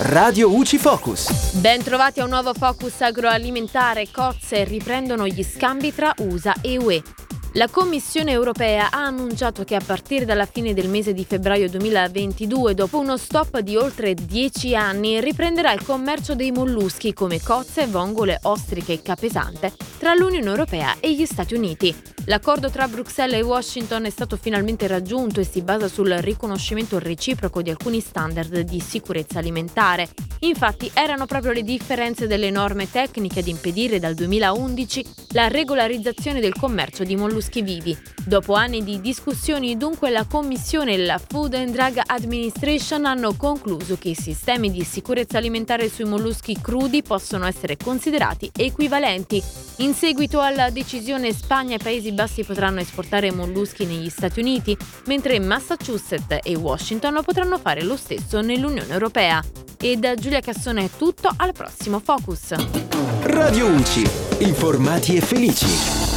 Radio UCI Focus. Ben trovati a un nuovo focus agroalimentare. Cozze riprendono gli scambi tra USA e UE. La Commissione europea ha annunciato che a partire dalla fine del mese di febbraio 2022, dopo uno stop di oltre 10 anni, riprenderà il commercio dei molluschi come cozze, vongole, ostriche e capesante tra l'Unione Europea e gli Stati Uniti. L'accordo tra Bruxelles e Washington è stato finalmente raggiunto e si basa sul riconoscimento reciproco di alcuni standard di sicurezza alimentare. Infatti erano proprio le differenze delle norme tecniche ad impedire dal 2011 la regolarizzazione del commercio di molluschi vivi. Dopo anni di discussioni, dunque, la Commissione e la Food and Drug Administration hanno concluso che i sistemi di sicurezza alimentare sui molluschi crudi possono essere considerati equivalenti. In seguito alla decisione Spagna e Paesi Bassi potranno esportare molluschi negli Stati Uniti, mentre Massachusetts e Washington potranno fare lo stesso nell'Unione Europea. E da Giulia Cassone è tutto, al prossimo Focus. Radio UCI. Informati e felici.